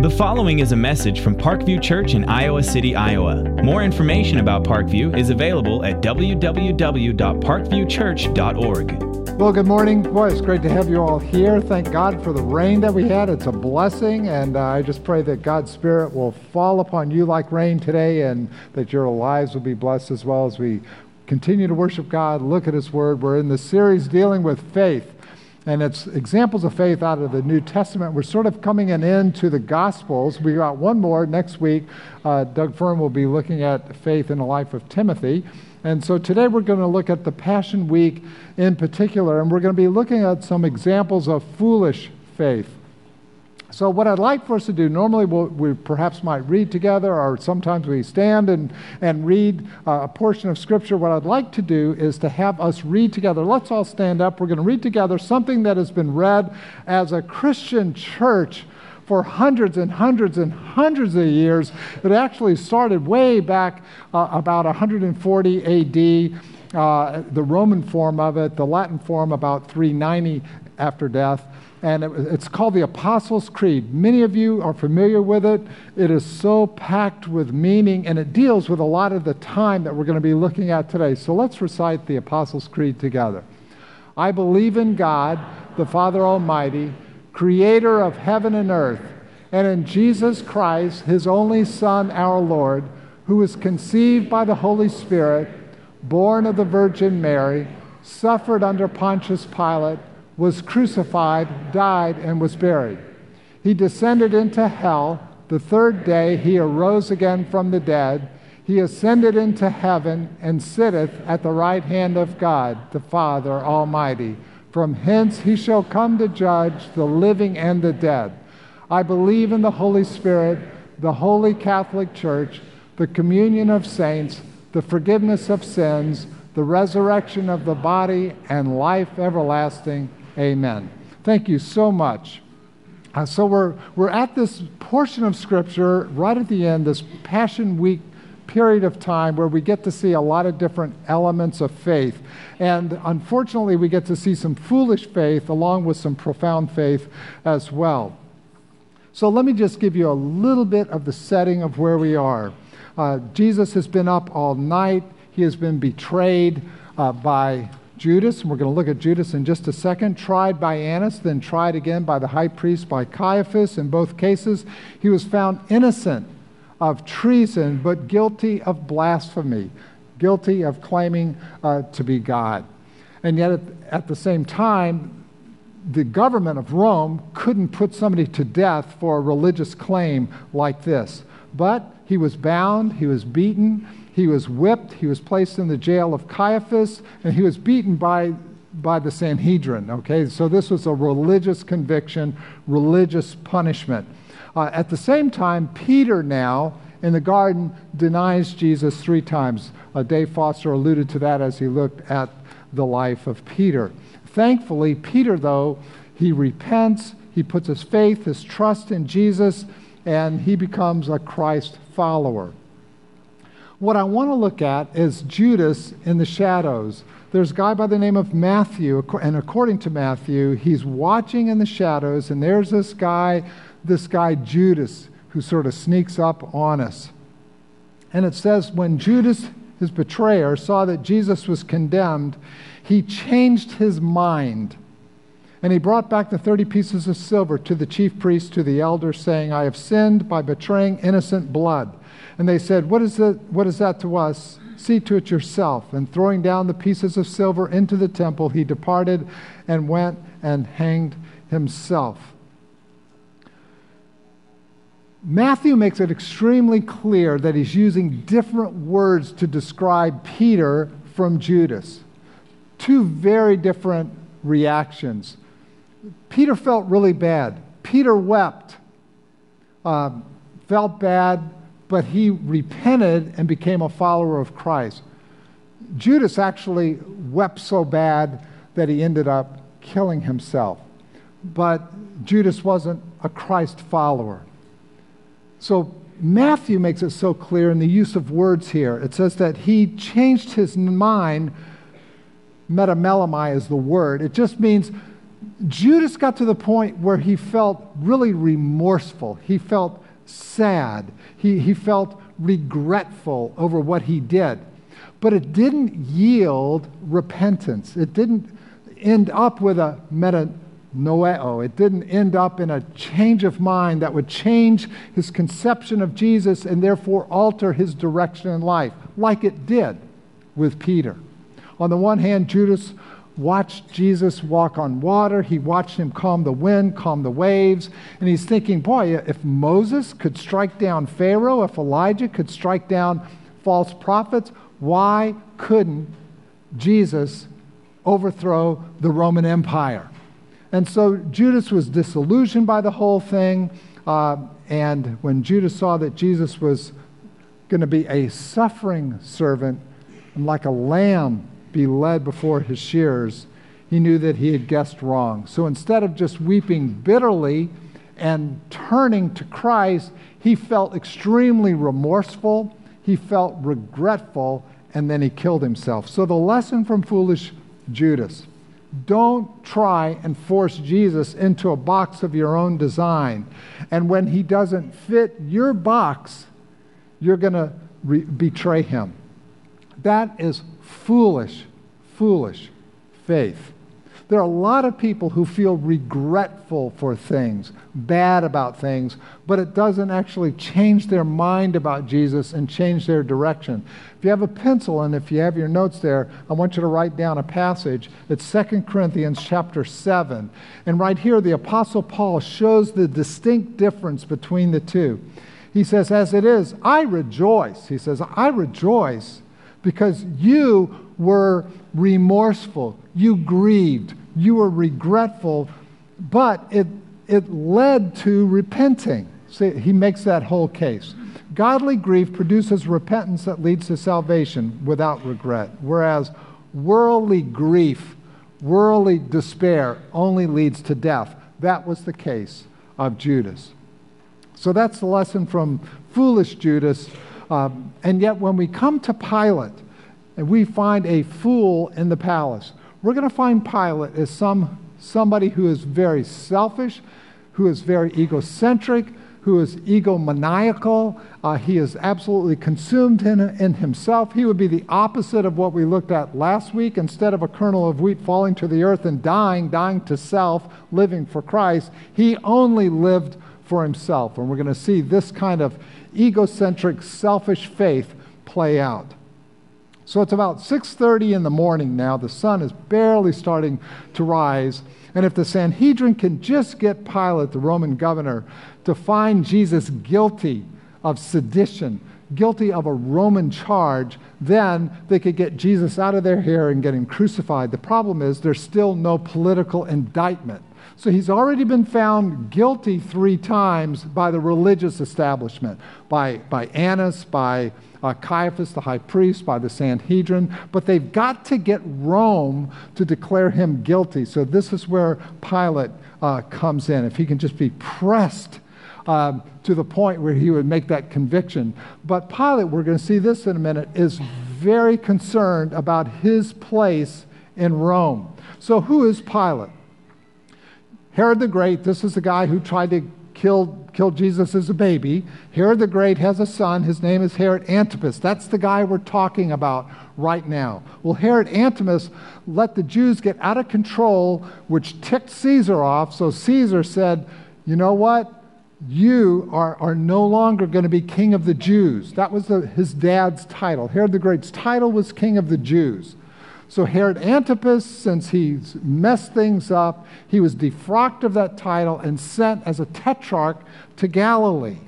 The following is a message from Parkview Church in Iowa City, Iowa. More information about Parkview is available at www.parkviewchurch.org. Well, good morning. Boy, it's great to have you all here. Thank God for the rain that we had. It's a blessing, and uh, I just pray that God's Spirit will fall upon you like rain today and that your lives will be blessed as well as we continue to worship God, look at His Word. We're in the series dealing with faith and it's examples of faith out of the New Testament. We're sort of coming in into the Gospels. We got one more next week. Uh, Doug Fern will be looking at faith in the life of Timothy. And so today we're going to look at the Passion Week in particular, and we're going to be looking at some examples of foolish faith. So, what I'd like for us to do, normally we'll, we perhaps might read together, or sometimes we stand and, and read uh, a portion of Scripture. What I'd like to do is to have us read together. Let's all stand up. We're going to read together something that has been read as a Christian church for hundreds and hundreds and hundreds of years. It actually started way back uh, about 140 AD. Uh, the Roman form of it, the Latin form about 390 after death and it, it's called the Apostles' Creed. Many of you are familiar with it. It is so packed with meaning, and it deals with a lot of the time that we're going to be looking at today. So let's recite the Apostles' Creed together. I believe in God, the Father Almighty, creator of heaven and earth, and in Jesus Christ, his only Son, our Lord, who was conceived by the Holy Spirit, born of the Virgin Mary, suffered under Pontius Pilate was crucified, died, and was buried. He descended into hell. The third day he arose again from the dead. He ascended into heaven and sitteth at the right hand of God, the Father Almighty. From hence he shall come to judge the living and the dead. I believe in the Holy Spirit, the holy Catholic Church, the communion of saints, the forgiveness of sins, the resurrection of the body, and life everlasting. Amen. Thank you so much. Uh, so we're, we're at this portion of Scripture right at the end, this Passion Week period of time where we get to see a lot of different elements of faith. And unfortunately, we get to see some foolish faith along with some profound faith as well. So let me just give you a little bit of the setting of where we are. Uh, Jesus has been up all night, he has been betrayed uh, by Judas, and we're going to look at Judas in just a second, tried by Annas, then tried again by the high priest, by Caiaphas. In both cases, he was found innocent of treason, but guilty of blasphemy, guilty of claiming uh, to be God. And yet, at, at the same time, the government of Rome couldn't put somebody to death for a religious claim like this. But he was bound, he was beaten, he was whipped, he was placed in the jail of Caiaphas, and he was beaten by, by the Sanhedrin. Okay, so this was a religious conviction, religious punishment. Uh, at the same time, Peter now in the garden denies Jesus three times. Uh, Dave Foster alluded to that as he looked at the life of Peter. Thankfully, Peter, though, he repents, he puts his faith, his trust in Jesus, and he becomes a Christ follower. What I want to look at is Judas in the shadows. There's a guy by the name of Matthew, and according to Matthew, he's watching in the shadows, and there's this guy, this guy Judas, who sort of sneaks up on us. And it says, when Judas, his betrayer, saw that Jesus was condemned, he changed his mind. And he brought back the 30 pieces of silver to the chief priest, to the elders, saying, I have sinned by betraying innocent blood. And they said, What is, it, what is that to us? See to it yourself. And throwing down the pieces of silver into the temple, he departed and went and hanged himself. Matthew makes it extremely clear that he's using different words to describe Peter from Judas. Two very different reactions. Peter felt really bad. Peter wept, uh, felt bad, but he repented and became a follower of Christ. Judas actually wept so bad that he ended up killing himself. But Judas wasn't a Christ follower. So Matthew makes it so clear in the use of words here. It says that he changed his mind. Metamelomai is the word. It just means Judas got to the point where he felt really remorseful. He felt sad. He, he felt regretful over what he did. But it didn't yield repentance. It didn't end up with a metanoeo. It didn't end up in a change of mind that would change his conception of Jesus and therefore alter his direction in life, like it did with Peter. On the one hand, Judas watched Jesus walk on water. He watched him calm the wind, calm the waves. And he's thinking, boy, if Moses could strike down Pharaoh, if Elijah could strike down false prophets, why couldn't Jesus overthrow the Roman Empire? And so Judas was disillusioned by the whole thing. Uh, and when Judas saw that Jesus was going to be a suffering servant like a lamb be led before his shears, he knew that he had guessed wrong. So instead of just weeping bitterly and turning to Christ, he felt extremely remorseful, he felt regretful, and then he killed himself. So the lesson from foolish Judas don't try and force Jesus into a box of your own design. And when he doesn't fit your box, you're going to re- betray him. That is foolish, foolish faith. There are a lot of people who feel regretful for things, bad about things, but it doesn't actually change their mind about Jesus and change their direction. If you have a pencil and if you have your notes there, I want you to write down a passage. It's 2 Corinthians chapter 7. And right here, the Apostle Paul shows the distinct difference between the two. He says, As it is, I rejoice. He says, I rejoice because you were remorseful, you grieved, you were regretful, but it, it led to repenting. See, he makes that whole case. Godly grief produces repentance that leads to salvation without regret, whereas worldly grief, worldly despair only leads to death. That was the case of Judas. So that's the lesson from foolish Judas. Um, and yet, when we come to Pilate and we find a fool in the palace, we're going to find Pilate as some, somebody who is very selfish, who is very egocentric, who is egomaniacal. Uh, he is absolutely consumed in, in himself. He would be the opposite of what we looked at last week. Instead of a kernel of wheat falling to the earth and dying, dying to self, living for Christ, he only lived for himself. And we're going to see this kind of egocentric, selfish faith play out. So it's about 6:30 in the morning now. The sun is barely starting to rise. And if the Sanhedrin can just get Pilate, the Roman governor, to find Jesus guilty of sedition, guilty of a Roman charge, then they could get Jesus out of their hair and get him crucified. The problem is there's still no political indictment. So he's already been found guilty three times by the religious establishment, by, by Annas, by uh, Caiaphas, the high priest, by the Sanhedrin, but they've got to get Rome to declare him guilty. So this is where Pilate uh, comes in. If he can just be pressed um, to the point where he would make that conviction. But Pilate, we're going to see this in a minute, is very concerned about his place in Rome. So who is Pilate? Herod the Great, this is the guy who tried to kill, killed Jesus as a baby. Herod the Great has a son. His name is Herod Antipas. That's the guy we're talking about right now. Well, Herod Antipas let the Jews get out of control, which ticked Caesar off. So Caesar said, You know what? You are, are no longer going to be king of the Jews. That was the, his dad's title. Herod the Great's title was king of the Jews. So Herod Antipas, since he's messed things up, he was defrocked of that title and sent as a tetrarch to Galilee.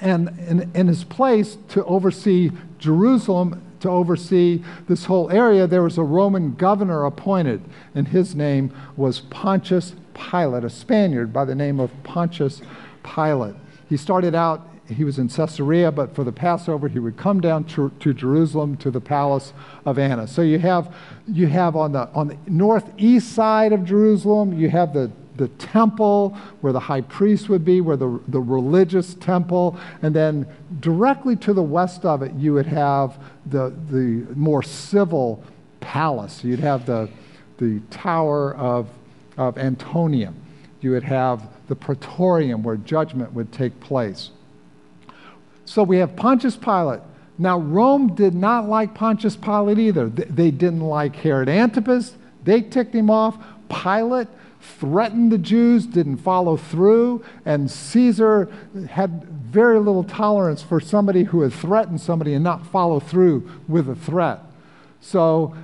And in, in his place to oversee Jerusalem, to oversee this whole area, there was a Roman governor appointed, and his name was Pontius Pilate, a Spaniard by the name of Pontius Pilate. He started out he was in Caesarea, but for the Passover, he would come down to, to Jerusalem to the palace of Annas. So you have, you have on, the, on the northeast side of Jerusalem, you have the, the temple where the high priest would be, where the, the religious temple, and then directly to the west of it, you would have the, the more civil palace. You'd have the, the Tower of of Antonium. You would have the praetorium where judgment would take place. So we have Pontius Pilate. Now, Rome did not like Pontius Pilate either. They didn't like Herod Antipas. They ticked him off. Pilate threatened the Jews, didn't follow through, and Caesar had very little tolerance for somebody who had threatened somebody and not follow through with a threat. So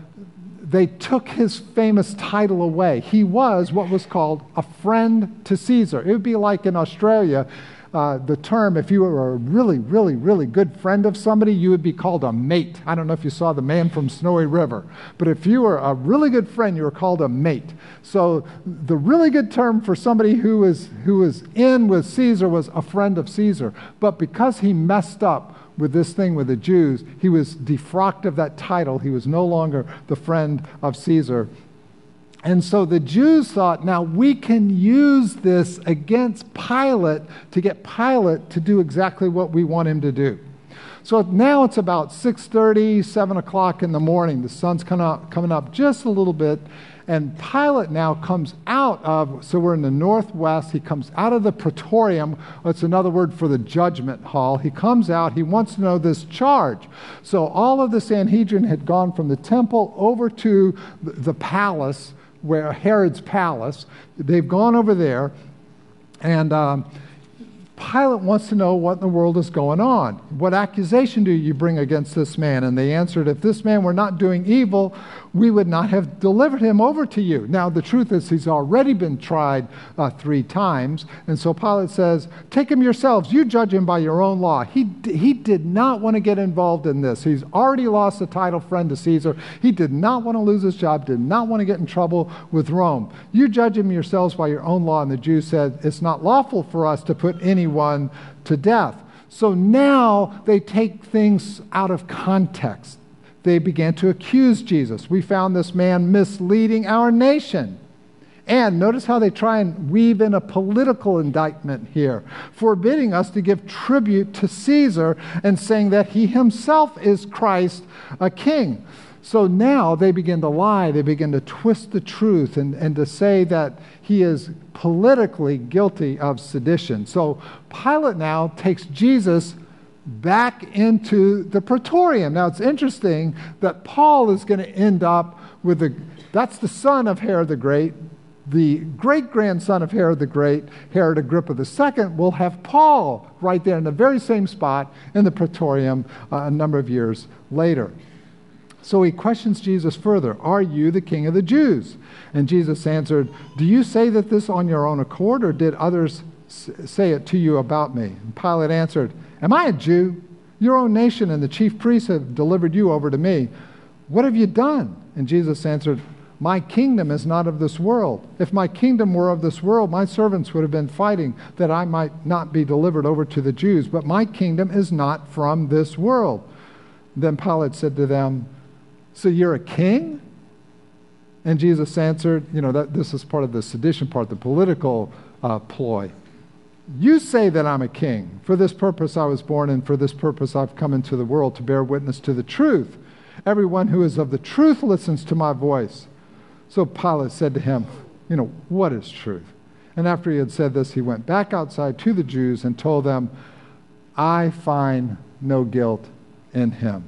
they took his famous title away. He was what was called a friend to Caesar. It would be like in Australia uh, the term, if you were a really, really, really good friend of somebody, you would be called a mate. I don't know if you saw the man from Snowy River, but if you were a really good friend, you were called a mate. So the really good term for somebody who was, who was in with Caesar was a friend of Caesar. But because he messed up, with this thing with the Jews, he was defrocked of that title. He was no longer the friend of Caesar. And so the Jews thought, now we can use this against Pilate to get Pilate to do exactly what we want him to do. So now it's about 6:30, 7 o'clock in the morning. The sun's coming up, coming up just a little bit, and Pilate now comes out of. So we're in the northwest. He comes out of the praetorium. It's another word for the judgment hall. He comes out. He wants to know this charge. So all of the Sanhedrin had gone from the temple over to the palace where Herod's palace. They've gone over there, and um, Pilate wants to know what in the world is going on. What accusation do you bring against this man? And they answered, If this man were not doing evil, we would not have delivered him over to you. Now, the truth is, he's already been tried uh, three times. And so Pilate says, Take him yourselves. You judge him by your own law. He, he did not want to get involved in this. He's already lost the title friend to Caesar. He did not want to lose his job, did not want to get in trouble with Rome. You judge him yourselves by your own law. And the Jews said, It's not lawful for us to put anyone to death. So now they take things out of context they began to accuse Jesus. We found this man misleading our nation. And notice how they try and weave in a political indictment here, forbidding us to give tribute to Caesar and saying that he himself is Christ, a king. So now they begin to lie, they begin to twist the truth and, and to say that he is politically guilty of sedition. So Pilate now takes Jesus back into the praetorium. Now it's interesting that Paul is going to end up with the that's the son of Herod the Great. The great grandson of Herod the Great, Herod Agrippa II, will have Paul right there in the very same spot in the praetorium uh, a number of years later. So he questions Jesus further Are you the king of the Jews? And Jesus answered, Do you say that this on your own accord, or did others say it to you about me? And Pilate answered, Am I a Jew? Your own nation and the chief priests have delivered you over to me. What have you done? And Jesus answered, My kingdom is not of this world. If my kingdom were of this world, my servants would have been fighting that I might not be delivered over to the Jews. But my kingdom is not from this world. Then Pilate said to them, So you're a king? And Jesus answered, You know, that, this is part of the sedition part, the political uh, ploy. You say that I'm a king. For this purpose I was born, and for this purpose I've come into the world to bear witness to the truth. Everyone who is of the truth listens to my voice. So Pilate said to him, You know, what is truth? And after he had said this, he went back outside to the Jews and told them, I find no guilt in him.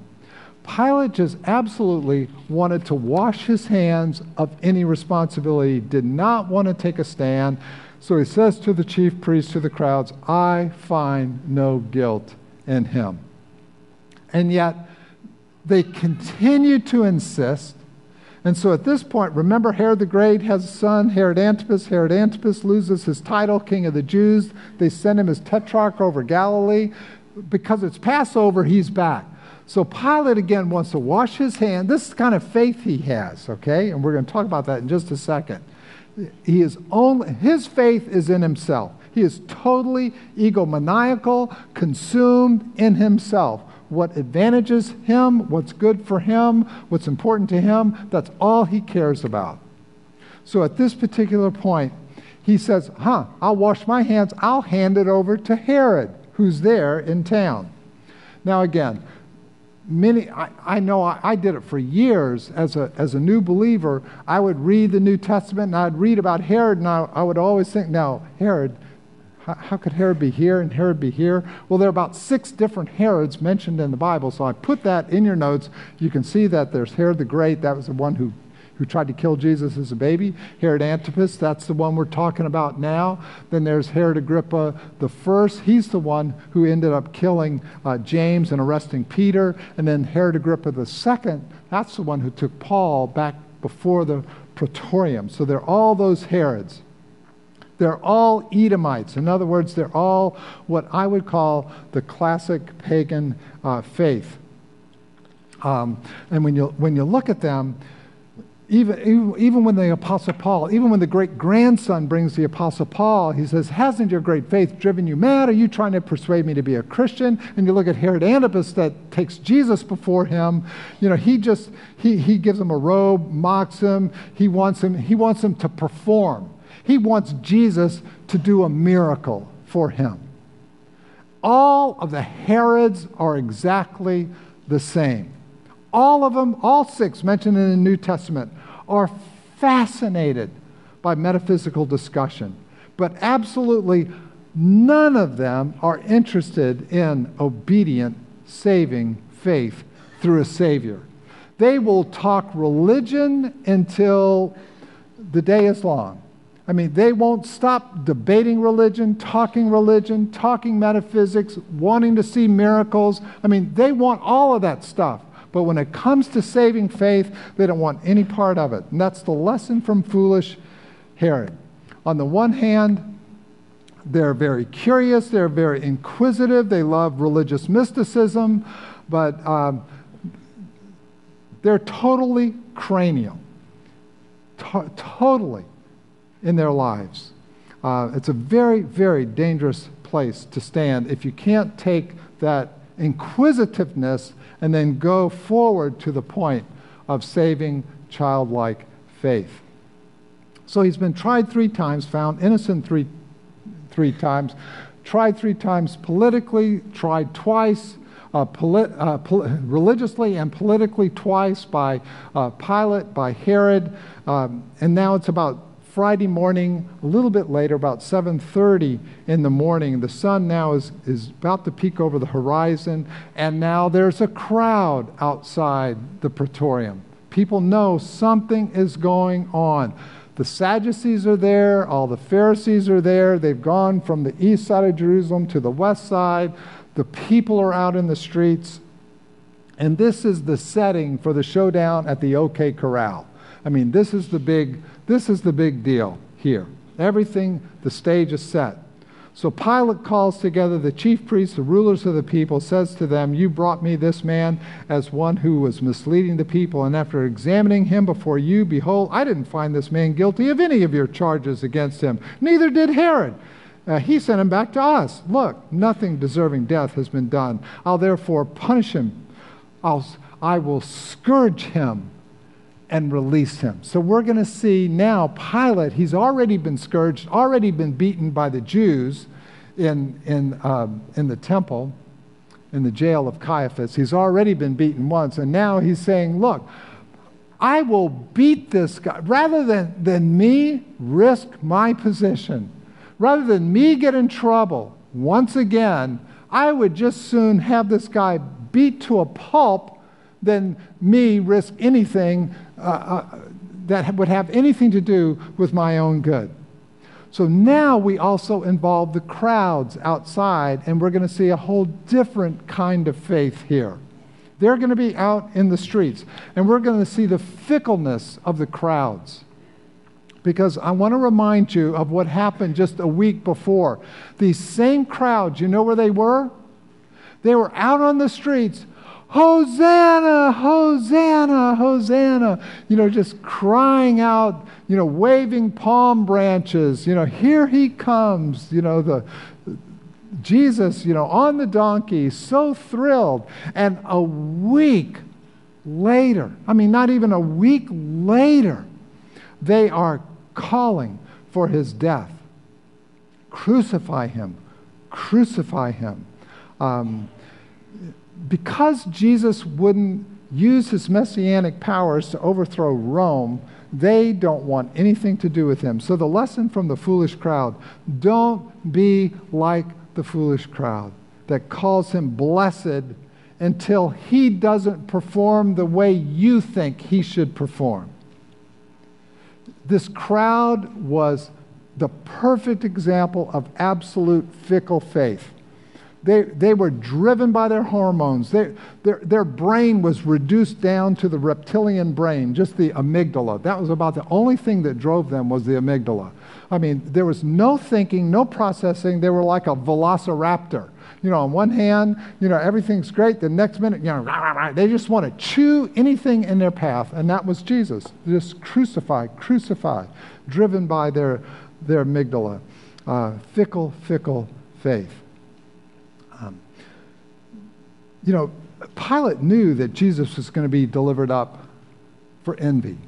Pilate just absolutely wanted to wash his hands of any responsibility, did not want to take a stand. So he says to the chief priests, to the crowds, I find no guilt in him. And yet, they continue to insist. And so at this point, remember Herod the Great has a son, Herod Antipas. Herod Antipas loses his title, king of the Jews. They send him as tetrarch over Galilee. Because it's Passover, he's back. So Pilate again wants to wash his hand. This is kind of faith he has, okay? And we're going to talk about that in just a second. He is only, his faith is in himself. He is totally egomaniacal, consumed in himself. What advantages him, what's good for him, what's important to him, that's all he cares about. So at this particular point, he says, Huh, I'll wash my hands, I'll hand it over to Herod, who's there in town. Now, again, many, I, I know I, I, did it for years as a, as a new believer. I would read the New Testament and I'd read about Herod, and I, I would always think, now, Herod, how, how, could Herod be here and Herod be here? Well, there are about six different Herods mentioned in the Bible, so I put that in your notes. You can see that there's Herod the Great, that was the one who who tried to kill Jesus as a baby. Herod Antipas, that's the one we're talking about now. Then there's Herod Agrippa the first. He's the one who ended up killing uh, James and arresting Peter. And then Herod Agrippa the second, that's the one who took Paul back before the praetorium. So they're all those Herods. They're all Edomites. In other words, they're all what I would call the classic pagan uh, faith. Um, and when you, when you look at them, even, even when the Apostle Paul, even when the great grandson brings the Apostle Paul, he says, Hasn't your great faith driven you mad? Are you trying to persuade me to be a Christian? And you look at Herod Antipas that takes Jesus before him. You know, he just, he, he gives him a robe, mocks him. He wants him, he wants him to perform. He wants Jesus to do a miracle for him. All of the Herods are exactly the same. All of them, all six mentioned in the New Testament, are fascinated by metaphysical discussion, but absolutely none of them are interested in obedient, saving faith through a Savior. They will talk religion until the day is long. I mean, they won't stop debating religion, talking religion, talking metaphysics, wanting to see miracles. I mean, they want all of that stuff. But when it comes to saving faith, they don't want any part of it. And that's the lesson from foolish Herod. On the one hand, they're very curious, they're very inquisitive, they love religious mysticism, but um, they're totally cranial. To- totally in their lives. Uh, it's a very, very dangerous place to stand if you can't take that inquisitiveness and then go forward to the point of saving childlike faith. So he's been tried three times, found innocent three, three times, tried three times politically, tried twice uh, polit- uh, pol- religiously and politically twice by uh, Pilate, by Herod, um, and now it's about Friday morning, a little bit later, about 7:30 in the morning. The sun now is, is about to peek over the horizon, and now there's a crowd outside the praetorium. People know something is going on. The Sadducees are there, all the Pharisees are there. They've gone from the east side of Jerusalem to the west side. The people are out in the streets. And this is the setting for the showdown at the OK Corral. I mean, this is the big this is the big deal here. Everything, the stage is set. So Pilate calls together the chief priests, the rulers of the people, says to them, You brought me this man as one who was misleading the people, and after examining him before you, behold, I didn't find this man guilty of any of your charges against him. Neither did Herod. Uh, he sent him back to us. Look, nothing deserving death has been done. I'll therefore punish him. I'll, I will scourge him and release him. So we're going to see now Pilate, he's already been scourged, already been beaten by the Jews in, in, um, in the temple, in the jail of Caiaphas. He's already been beaten once, and now he's saying, Look, I will beat this guy. Rather than, than me risk my position, rather than me get in trouble once again, I would just soon have this guy beat to a pulp than me risk anything uh, uh, that would have anything to do with my own good. So now we also involve the crowds outside, and we're going to see a whole different kind of faith here. They're going to be out in the streets, and we're going to see the fickleness of the crowds. Because I want to remind you of what happened just a week before. These same crowds, you know where they were? They were out on the streets Hosanna, Hosanna, Hosanna. You know, just crying out, you know, waving palm branches. You know, here he comes. You know, the Jesus, you know, on the donkey, so thrilled. And a week later, I mean, not even a week later, they are calling for his death. Crucify him, crucify him. Um, because Jesus wouldn't use his messianic powers to overthrow Rome, they don't want anything to do with him. So, the lesson from the foolish crowd don't be like the foolish crowd that calls him blessed until he doesn't perform the way you think he should perform. This crowd was the perfect example of absolute fickle faith. They, they were driven by their hormones. They, their, their brain was reduced down to the reptilian brain, just the amygdala. That was about the only thing that drove them was the amygdala. I mean, there was no thinking, no processing. They were like a velociraptor. You know, on one hand, you know, everything's great. The next minute, you know, rah, rah, rah, they just want to chew anything in their path. And that was Jesus. Just crucify, crucify, driven by their, their amygdala. Uh, fickle, fickle faith. You know, Pilate knew that Jesus was going to be delivered up for envy.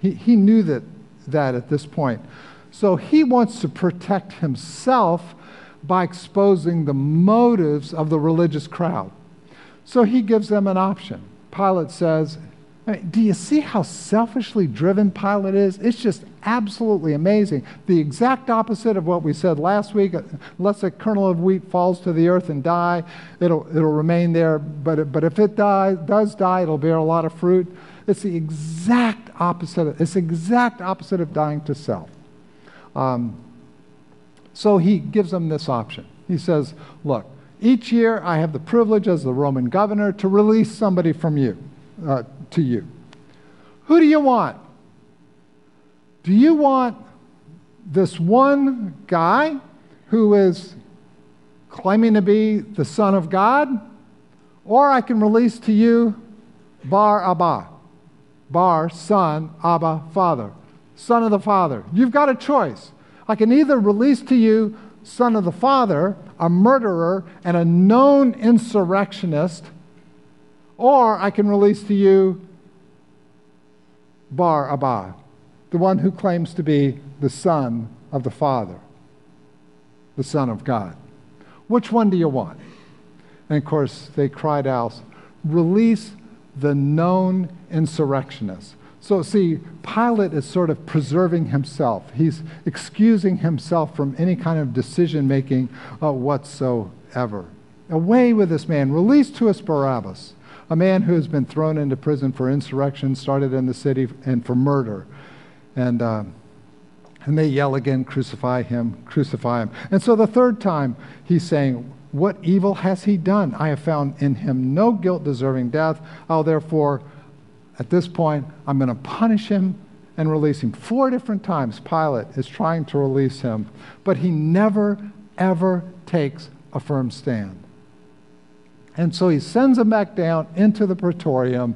He, he knew that, that at this point. So he wants to protect himself by exposing the motives of the religious crowd. So he gives them an option. Pilate says, I mean, Do you see how selfishly driven Pilate is? It's just absolutely amazing. The exact opposite of what we said last week. Unless a kernel of wheat falls to the earth and die, it'll, it'll remain there. But, but if it die, does die, it'll bear a lot of fruit. It's the exact opposite. It's the exact opposite of dying to self. Um, so he gives them this option. He says, Look, each year I have the privilege as the Roman governor to release somebody from you uh, to you. Who do you want? Do you want this one guy who is claiming to be the Son of God? Or I can release to you Bar Abba, Bar, Son, Abba, Father, Son of the Father. You've got a choice. I can either release to you Son of the Father, a murderer, and a known insurrectionist, or I can release to you Bar Abba, the one who claims to be the Son of the Father, the Son of God. Which one do you want? And of course, they cried out, Release the known insurrectionist. So, see, Pilate is sort of preserving himself. He's excusing himself from any kind of decision making uh, whatsoever. Away with this man. Release to us Barabbas a man who has been thrown into prison for insurrection, started in the city, and for murder. And, uh, and they yell again, crucify him, crucify him. And so the third time, he's saying, What evil has he done? I have found in him no guilt deserving death. I'll therefore, at this point, I'm going to punish him and release him. Four different times, Pilate is trying to release him, but he never, ever takes a firm stand. And so he sends him back down into the praetorium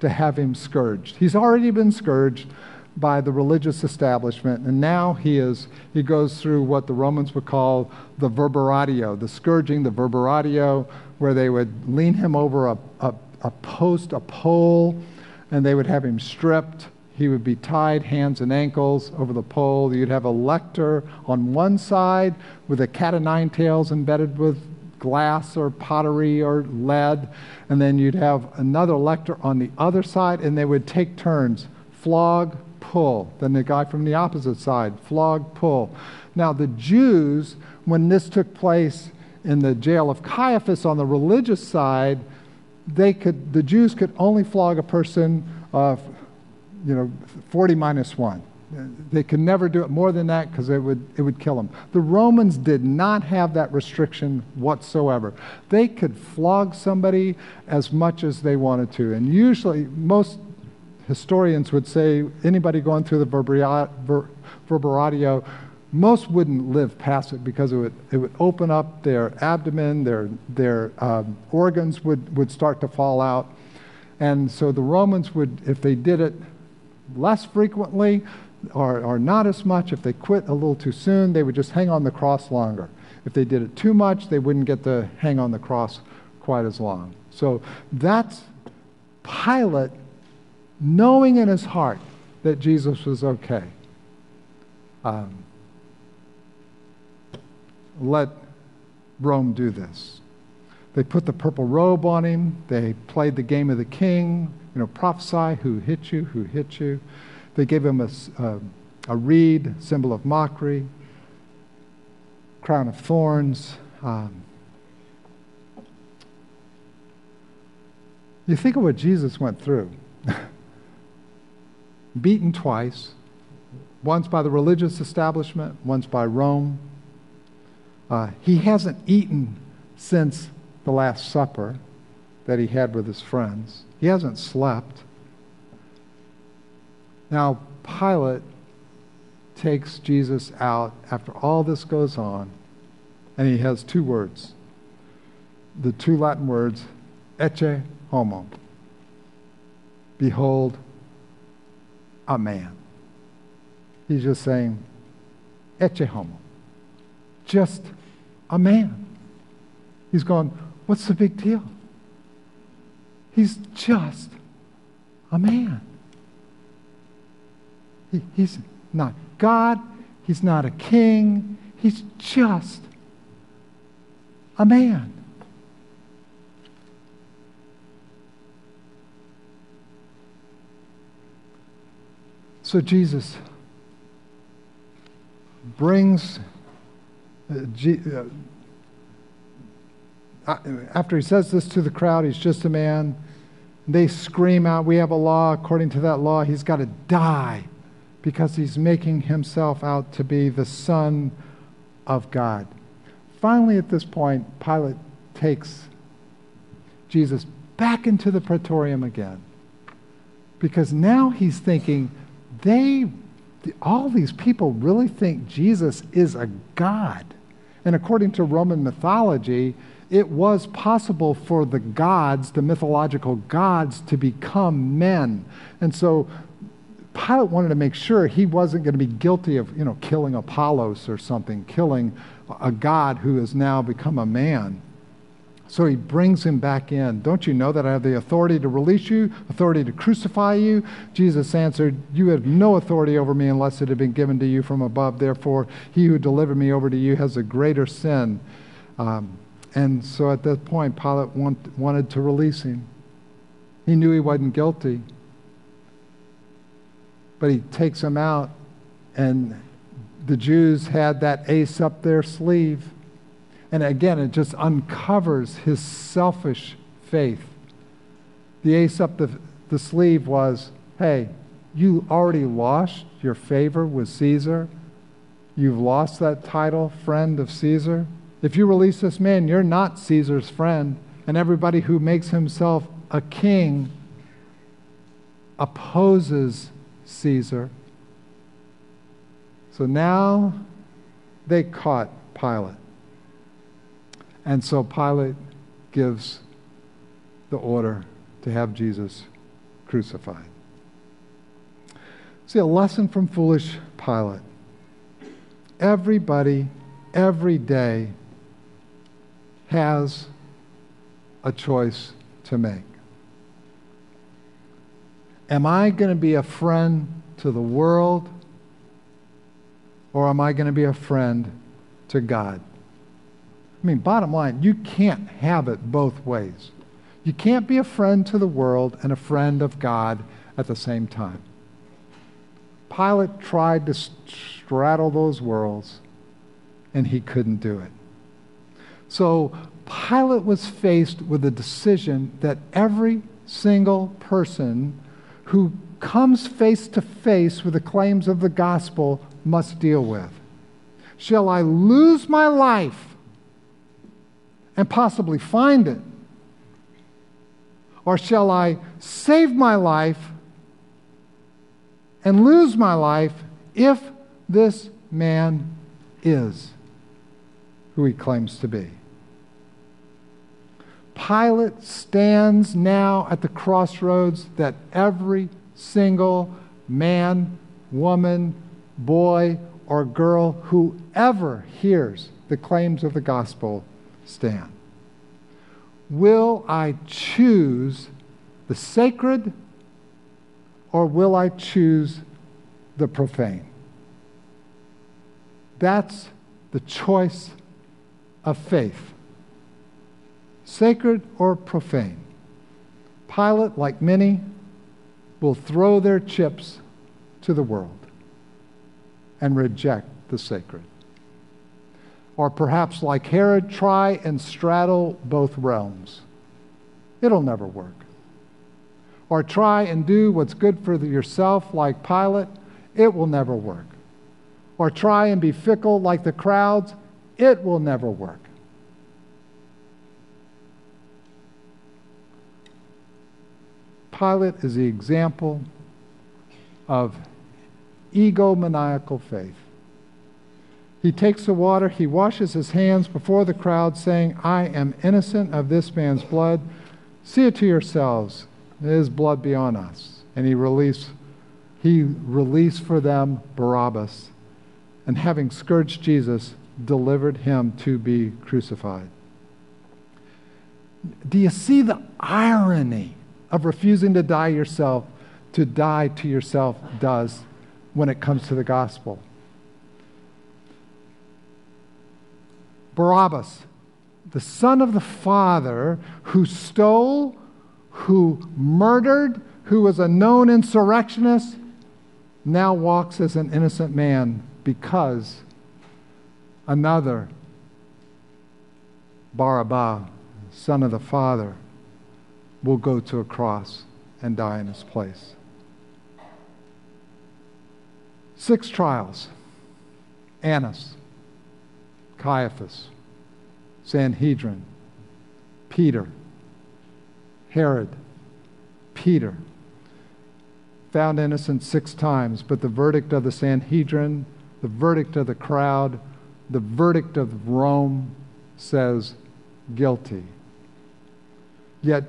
to have him scourged. He's already been scourged by the religious establishment, and now he is he goes through what the Romans would call the verberatio, the scourging, the verberatio, where they would lean him over a, a, a post, a pole, and they would have him stripped. He would be tied hands and ankles over the pole. You'd have a lictor on one side with a cat o' nine tails embedded with glass or pottery or lead, and then you'd have another lictor on the other side, and they would take turns flog, pull. Then the guy from the opposite side, flog, pull. Now, the Jews, when this took place in the jail of Caiaphas on the religious side, they could, the Jews could only flog a person, uh, you know, 40 minus 1. They could never do it more than that because it would, it would kill them. The Romans did not have that restriction whatsoever. They could flog somebody as much as they wanted to. And usually, most historians would say anybody going through the verberatio, most wouldn't live past it because it would, it would open up their abdomen, their, their um, organs would, would start to fall out. And so the Romans would, if they did it less frequently, or, or not as much. If they quit a little too soon, they would just hang on the cross longer. If they did it too much, they wouldn't get to hang on the cross quite as long. So that's Pilate knowing in his heart that Jesus was okay. Um, let Rome do this. They put the purple robe on him. They played the game of the king. You know, prophesy who hit you, who hit you. They gave him a, a, a reed, symbol of mockery, crown of thorns. Um, you think of what Jesus went through. Beaten twice, once by the religious establishment, once by Rome. Uh, he hasn't eaten since the Last Supper that he had with his friends. He hasn't slept. Now, Pilate takes Jesus out after all this goes on, and he has two words the two Latin words, ecce homo. Behold, a man. He's just saying, ecce homo. Just a man. He's going, What's the big deal? He's just a man. He, he's not God. He's not a king. He's just a man. So Jesus brings uh, G, uh, after he says this to the crowd, he's just a man. They scream out, We have a law. According to that law, he's got to die because he's making himself out to be the Son of God. Finally, at this point, Pilate takes Jesus back into the praetorium again because now he's thinking, they, all these people really think Jesus is a God. And according to Roman mythology, it was possible for the gods, the mythological gods, to become men. And so Pilate wanted to make sure he wasn't going to be guilty of, you know, killing Apollos or something, killing a god who has now become a man. So he brings him back in. Don't you know that I have the authority to release you, authority to crucify you? Jesus answered, You have no authority over me unless it had been given to you from above. Therefore, he who delivered me over to you has a greater sin. Um, and so at that point, Pilate want, wanted to release him. He knew he wasn't guilty. But he takes him out, and the Jews had that ace up their sleeve. And again, it just uncovers his selfish faith. The ace up the, the sleeve was hey, you already lost your favor with Caesar. You've lost that title, friend of Caesar. If you release this man, you're not Caesar's friend. And everybody who makes himself a king opposes Caesar. So now they caught Pilate. And so Pilate gives the order to have Jesus crucified. See, a lesson from foolish Pilate. Everybody, every day, has a choice to make. Am I going to be a friend to the world or am I going to be a friend to God? I mean, bottom line, you can't have it both ways. You can't be a friend to the world and a friend of God at the same time. Pilate tried to straddle those worlds and he couldn't do it. So Pilate was faced with a decision that every single person who comes face to face with the claims of the gospel must deal with. Shall I lose my life and possibly find it? Or shall I save my life and lose my life if this man is who he claims to be? Pilate stands now at the crossroads that every single man, woman, boy, or girl who ever hears the claims of the gospel stand. Will I choose the sacred or will I choose the profane? That's the choice of faith sacred or profane. Pilate, like many, will throw their chips to the world and reject the sacred. Or perhaps, like Herod, try and straddle both realms. It'll never work. Or try and do what's good for yourself, like Pilate. It will never work. Or try and be fickle like the crowds. It will never work. Pilate is the example of egomaniacal faith. He takes the water, he washes his hands before the crowd, saying, I am innocent of this man's blood. See it to yourselves. His blood be on us. And he released, he released for them Barabbas, and having scourged Jesus, delivered him to be crucified. Do you see the irony of refusing to die yourself? To die to yourself does when it comes to the gospel. Barabbas, the son of the father who stole, who murdered, who was a known insurrectionist, now walks as an innocent man because another, Barabbas, son of the father, will go to a cross and die in his place. Six trials Annas, Caiaphas, Sanhedrin, Peter, Herod, Peter. Found innocent six times, but the verdict of the Sanhedrin, the verdict of the crowd, the verdict of Rome says guilty. Yet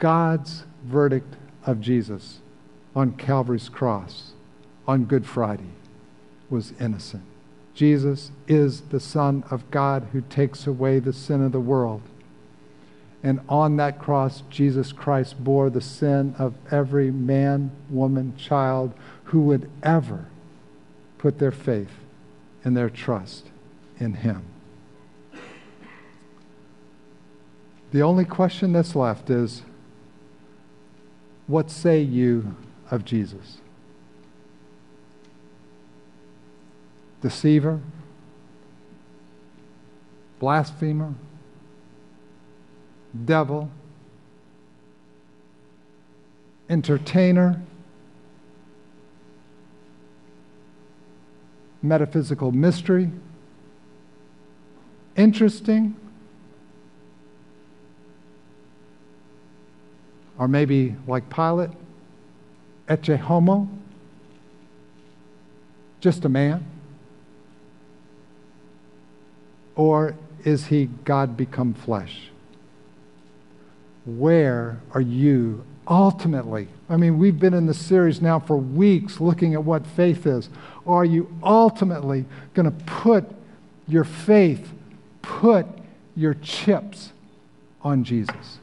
God's verdict of Jesus on Calvary's cross on Good Friday was innocent. Jesus is the Son of God who takes away the sin of the world. And on that cross, Jesus Christ bore the sin of every man, woman, child who would ever put their faith and their trust in Him. The only question that's left is what say you of Jesus? Deceiver? Blasphemer? Devil? Entertainer? Metaphysical mystery? Interesting? Or maybe like Pilate, ecce homo, just a man? Or is he God become flesh? Where are you ultimately? I mean, we've been in this series now for weeks looking at what faith is. Are you ultimately going to put your faith, put your chips on Jesus?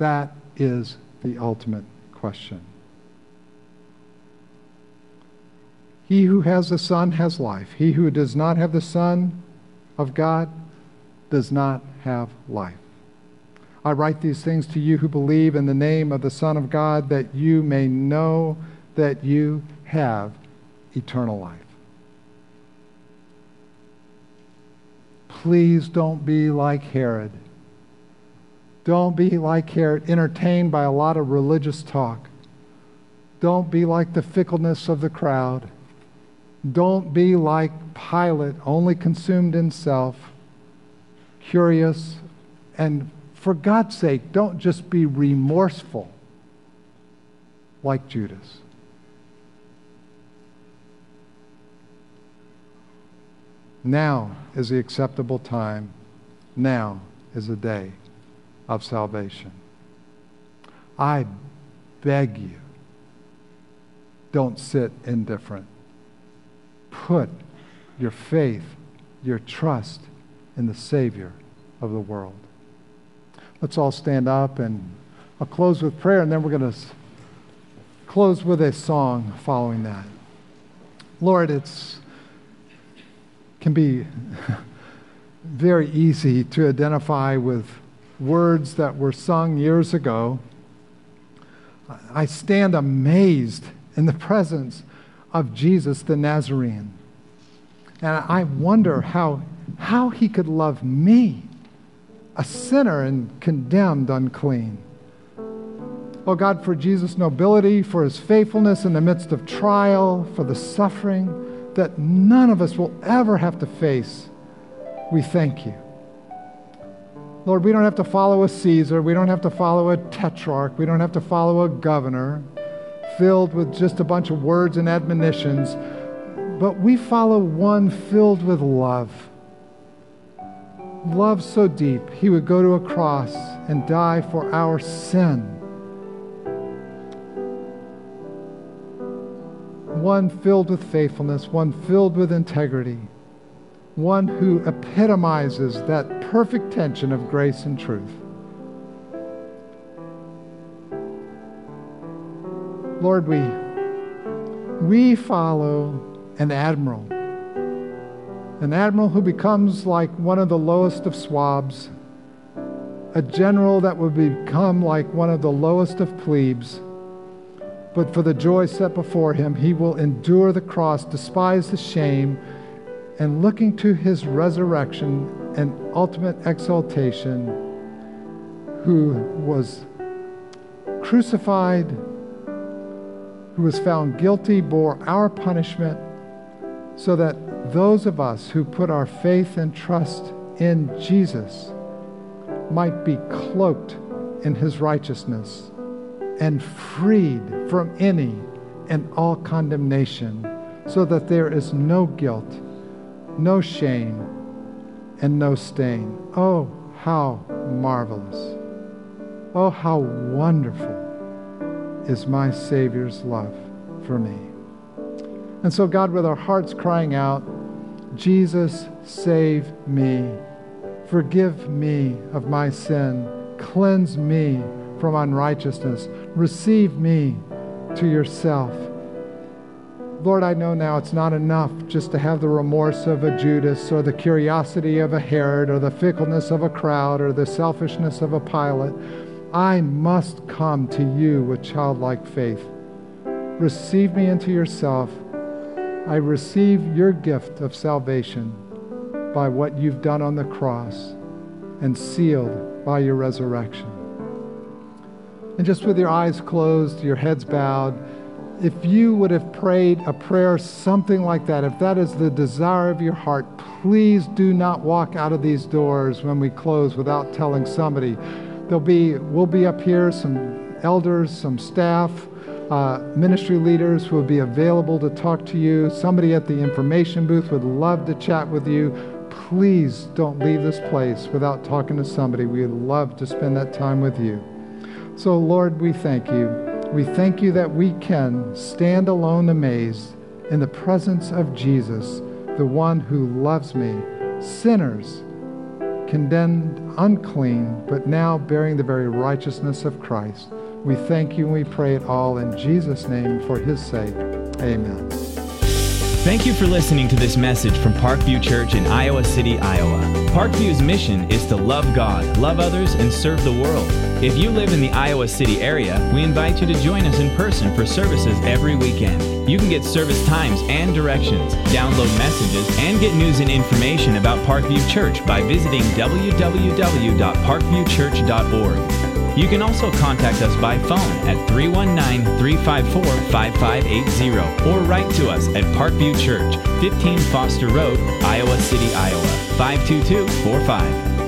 That is the ultimate question. He who has the Son has life. He who does not have the Son of God does not have life. I write these things to you who believe in the name of the Son of God, that you may know that you have eternal life. Please don't be like Herod don't be like Herod, entertained by a lot of religious talk. Don't be like the fickleness of the crowd. Don't be like Pilate, only consumed in self, curious, and for God's sake, don't just be remorseful like Judas. Now is the acceptable time. Now is the day of salvation. I beg you, don't sit indifferent. Put your faith, your trust in the Savior of the world. Let's all stand up and I'll close with prayer and then we're going to close with a song following that. Lord, it's can be very easy to identify with words that were sung years ago. I stand amazed in the presence of Jesus the Nazarene. And I wonder how, how he could love me, a sinner and condemned unclean. Oh God, for Jesus' nobility, for his faithfulness in the midst of trial, for the suffering that none of us will ever have to face, we thank you. Lord, we don't have to follow a Caesar. We don't have to follow a tetrarch. We don't have to follow a governor filled with just a bunch of words and admonitions. But we follow one filled with love. Love so deep, he would go to a cross and die for our sin. one filled with faithfulness, one filled with integrity, one who epitomizes that perfect tension of grace and truth. Lord, we, we follow an admiral, an admiral who becomes like one of the lowest of swabs, a general that would become like one of the lowest of plebes but for the joy set before him, he will endure the cross, despise the shame, and looking to his resurrection and ultimate exaltation, who was crucified, who was found guilty, bore our punishment, so that those of us who put our faith and trust in Jesus might be cloaked in his righteousness and freed from any and all condemnation, so that there is no guilt, no shame, and no stain. Oh, how marvelous! Oh, how wonderful is my Savior's love for me. And so, God, with our hearts crying out, Jesus, save me, forgive me of my sin, cleanse me from unrighteousness. Receive me to yourself. Lord, I know now it's not enough just to have the remorse of a Judas or the curiosity of a Herod or the fickleness of a crowd or the selfishness of a Pilate. I must come to you with childlike faith. Receive me into yourself. I receive your gift of salvation by what you've done on the cross and sealed by your resurrection. And just with your eyes closed, your heads bowed, if you would have prayed a prayer something like that, if that is the desire of your heart, please do not walk out of these doors when we close without telling somebody. There'll be, we'll be up here, some elders, some staff, uh, ministry leaders will be available to talk to you. Somebody at the information booth would love to chat with you. Please don't leave this place without talking to somebody. We'd love to spend that time with you. So, Lord, we thank you. We thank you that we can stand alone amazed in the presence of Jesus, the one who loves me, sinners, condemned, unclean, but now bearing the very righteousness of Christ. We thank you and we pray it all in Jesus' name for his sake. Amen. Thank you for listening to this message from Parkview Church in Iowa City, Iowa. Parkview's mission is to love God, love others, and serve the world. If you live in the Iowa City area, we invite you to join us in person for services every weekend. You can get service times and directions, download messages, and get news and information about Parkview Church by visiting www.parkviewchurch.org. You can also contact us by phone at 319 354 5580 or write to us at Parkview Church, 15 Foster Road, Iowa City, Iowa, 52245.